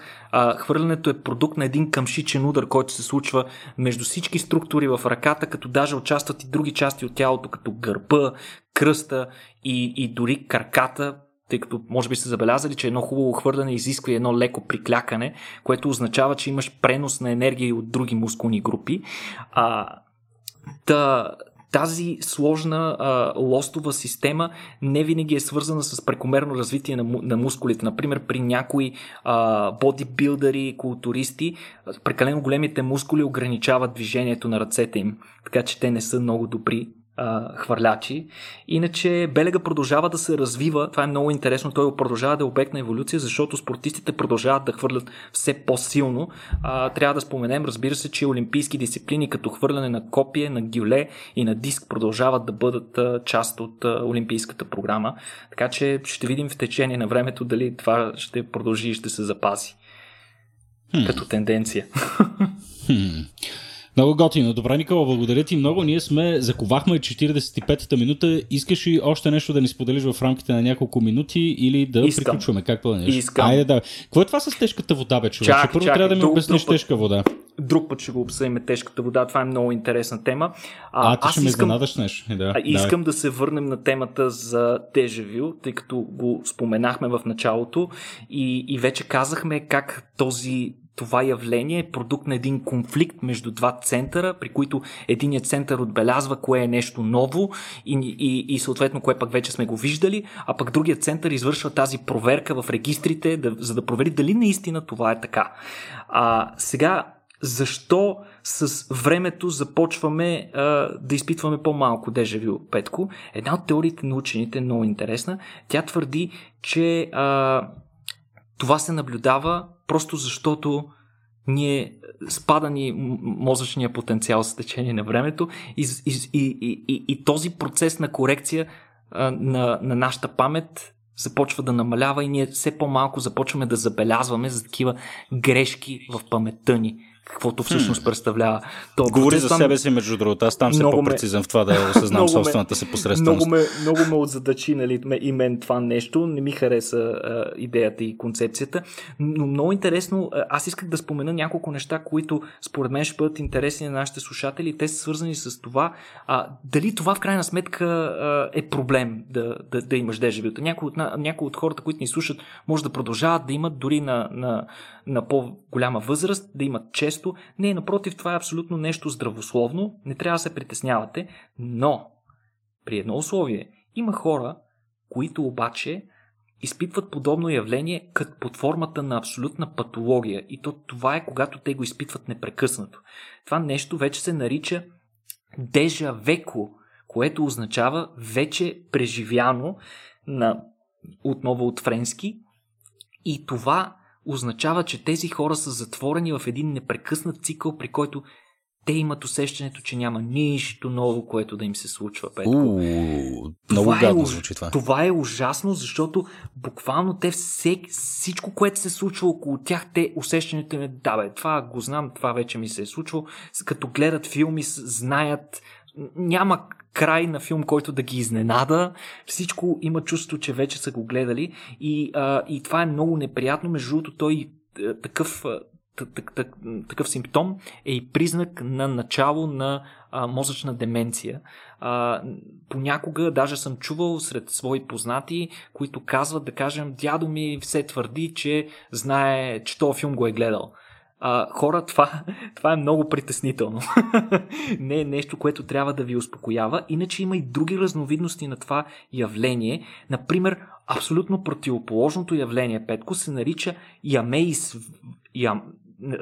хвърлянето е продукт на един къмшичен удар, който се случва между всички структури в ръката, като даже участват и други части от тялото, като гърба, кръста и, и дори карката, тъй като може би сте забелязали, че едно хубаво хвърляне изисква едно леко приклякане, което означава, че имаш пренос на енергия и от други мускулни групи. А, та, тази сложна а, лостова система не винаги е свързана с прекомерно развитие на, на мускулите. Например, при някои а, бодибилдъри, културисти, прекалено големите мускули ограничават движението на ръцете им, така че те не са много добри а, хвърлячи. Иначе Белега продължава да се развива. Това е много интересно. Той продължава да е обект на еволюция, защото спортистите продължават да хвърлят все по-силно. А, трябва да споменем, разбира се, че олимпийски дисциплини като хвърляне на копие, на гюле и на диск продължават да бъдат а, част от а, олимпийската програма. Така че ще видим в течение на времето дали това ще продължи и ще се запази. Хм. Като тенденция. Хм. Много готино. Добре, Никола, благодаря ти много. Ние сме, заковахме 45-та минута. Искаш ли още нещо да ни споделиш в рамките на няколко минути или да Искам. приключваме? Как планираш? Искам. Айде да. Какво е това с тежката вода, бе, човече? Чак, Първо чак, трябва да ми друг- обясниш друг път. тежка вода. Друг път ще го обсъдим тежката вода. Това е много интересна тема. А, ти аз ще ме искам, изненадаш нещо. Е, Да, а, искам да се върнем на темата за Дежавю, тъй като го споменахме в началото и, и вече казахме как този това явление е продукт на един конфликт между два центъра, при които единият център отбелязва кое е нещо ново и, и, и съответно кое пък вече сме го виждали, а пък другият център извършва тази проверка в регистрите, да, за да провери дали наистина това е така. А, сега, защо с времето започваме а, да изпитваме по-малко дежавю, Петко? Една от теориите на учените е много интересна. Тя твърди, че а, това се наблюдава просто защото ние спада ни мозъчния потенциал с течение на времето и, и, и, и, и този процес на корекция а, на, на нашата памет започва да намалява и ние все по-малко започваме да забелязваме за такива грешки в паметта ни, каквото всъщност представлява. То Говори за там- себе си, между другото. Аз там все Много ме- по-прецизен в това да [laughs] осъзнам собствената си посредственост. Много ме, много ме отзадачи нали, и мен това нещо. Не ми хареса а, идеята и концепцията. Но много интересно, аз исках да спомена няколко неща, които според мен ще бъдат интересни на нашите слушатели. Те са свързани с това а, дали това в крайна сметка а, е проблем да, да, да имаш дежавюта. Някои от, някои от хората, които ни слушат, може да продължават да имат дори на, на, на по-голяма възраст, да имат често. Не, напротив, това е абсолютно нещо здравословно. Не трябва да се притеснявате, но при едно условие. Има хора, които обаче изпитват подобно явление като под формата на абсолютна патология. И то това е когато те го изпитват непрекъснато. Това нещо вече се нарича дежа веко, което означава вече преживяно на, отново от френски. И това означава, че тези хора са затворени в един непрекъснат цикъл, при който те имат усещането, че няма нищо ново, което да им се случва. Петко. Уу, много Това е гадно уж- звучи това. Това е ужасно, защото буквално те всек, всичко, което се случва около тях, те усещането им е, да бе, това го знам, това вече ми се е случвало. С- Като гледат филми, знаят, няма край на филм, който да ги изненада. Всичко има чувство, че вече са го гледали и, а, и това е много неприятно. Между другото, той такъв такъв симптом е и признак на начало на а, мозъчна деменция. А, понякога даже съм чувал сред свои познати, които казват, да кажем, дядо ми все твърди, че знае, че този филм го е гледал. А, хора, [laughs] това, това е много притеснително. [laughs] Не е нещо, което трябва да ви успокоява. Иначе има и други разновидности на това явление. Например, абсолютно противоположното явление, Петко, се нарича ямеис... Ям...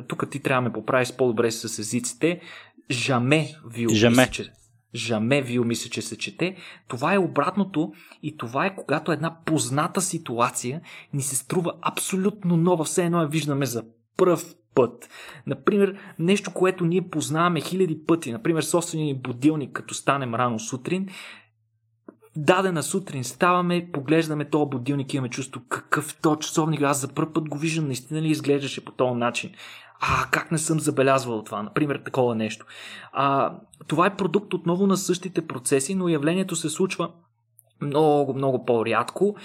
Тук ти трябва да ме поправиш по-добре с езиците. Жаме вил. Жаме. Жаме Вил, мисля, че се чете. Това е обратното и това е когато една позната ситуация ни се струва абсолютно нова, все едно я виждаме за пръв път. Например, нещо, което ние познаваме хиляди пъти, например, собствения ни будилник, като станем рано сутрин, дадена сутрин ставаме, поглеждаме този будилник и имаме чувство какъв то часовник, аз за първ път го виждам, наистина ли изглеждаше по този начин. А, как не съм забелязвал това? Например, такова нещо. А, това е продукт отново на същите процеси, но явлението се случва много, много по-рядко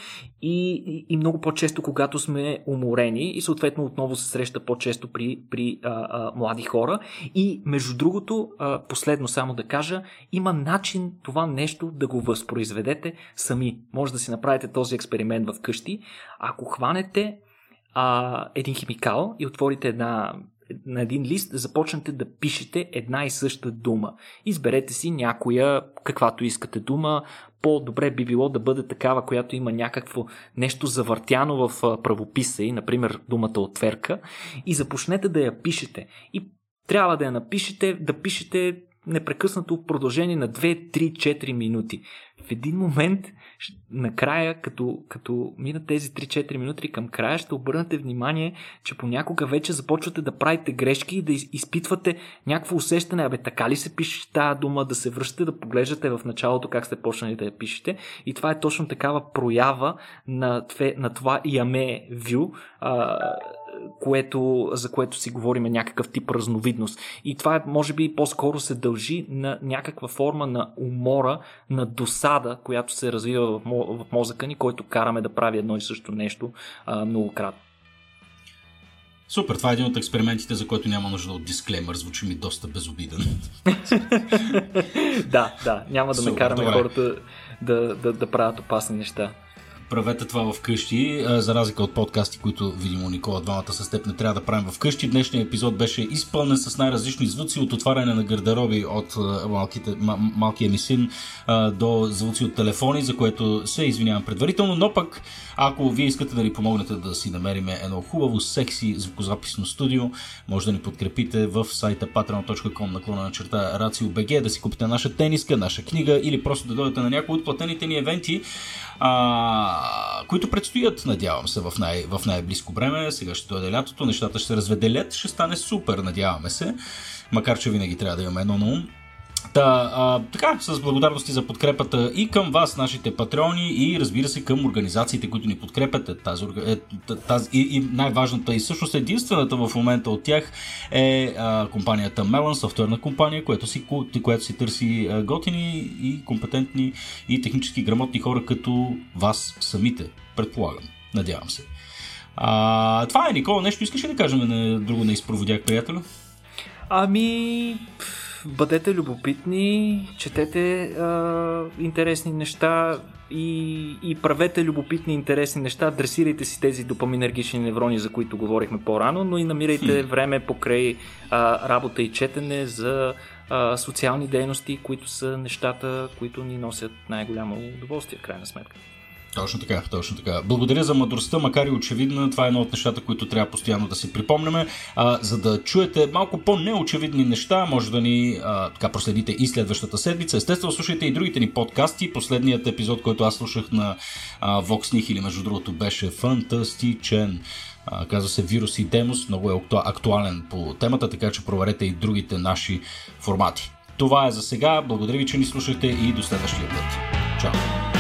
и, и, много по-често, когато сме уморени и съответно отново се среща по-често при, при а, а, млади хора. И между другото, а, последно само да кажа, има начин това нещо да го възпроизведете сами. Може да си направите този експеримент в къщи. Ако хванете а, един химикал и отворите една на един лист започнете да пишете една и съща дума. Изберете си някоя, каквато искате дума. По-добре би било да бъде такава, която има някакво нещо завъртяно в правописа и, например, думата отверка. И започнете да я пишете. И трябва да я напишете, да пишете непрекъснато в продължение на 2, 3, 4 минути. В един момент, накрая, като, като минат тези 3-4 минути към края, ще обърнете внимание, че понякога вече започвате да правите грешки и да изпитвате някакво усещане, абе така ли се пише тази дума, да се връщате, да поглеждате в началото как сте почнали да я пишете. И това е точно такава проява на, на това яме вю, което, за което си говорим е някакъв тип разновидност. И това може би по-скоро се дължи на някаква форма на умора, на досада, която се развива в мозъка ни, който караме да прави едно и също нещо а, многократно. Супер, това е един от експериментите, за който няма нужда от дисклеймър. Звучи ми доста безобиден. [laughs] да, да, няма да Супер, ме караме добре. хората да, да, да правят опасни неща правете това вкъщи, за разлика от подкасти, които видимо Никола двамата с теб не трябва да правим вкъщи. Днешният епизод беше изпълнен с най-различни звуци от отваряне на гардероби от малките, малкия ми син до звуци от телефони, за което се извинявам предварително, но пък ако вие искате да ни помогнете да си намерим едно хубаво, секси звукозаписно студио, може да ни подкрепите в сайта patreon.com наклона на черта RACIO.BG, да си купите наша тениска, наша книга или просто да дойдете на някои от платените ни евенти а, които предстоят, надявам се, в, най- в най-близко време. Сега ще дойде лятото, нещата ще се разведелят, ще стане супер, надяваме се. Макар, че винаги трябва да имаме едно на ум. Та, а, така, с благодарности за подкрепата и към вас, нашите патреони, и разбира се към организациите, които ни подкрепят. Е, тази, е, тази, и, и най-важната и всъщност единствената в момента от тях е а, компанията Melon, софтуерна компания, която си, която си търси а, готини и компетентни и технически грамотни хора като вас самите, предполагам. Надявам се. А, това е, Никола. Нещо искаш ли да кажем на друго на изпроводяк, приятелю? Ами бъдете любопитни, четете а, интересни неща и, и правете любопитни, интересни неща. Адресирайте си тези допаминергични неврони, за които говорихме по-рано, но и намирайте време покрай а, работа и четене за а, социални дейности, които са нещата, които ни носят най-голямо удоволствие в крайна сметка. Точно така, точно така. Благодаря за мъдростта, макар и очевидна. Това е едно от нещата, които трябва постоянно да си припомняме. А, за да чуете малко по-неочевидни неща, може да ни а, така проследите и следващата седмица. Естествено, слушайте и другите ни подкасти. Последният епизод, който аз слушах на а, Vox или между другото беше фантастичен. А, казва се Вирус и Демос, много е актуален по темата, така че проверете и другите наши формати. Това е за сега. Благодаря ви, че ни слушахте и до следващия път. Чао!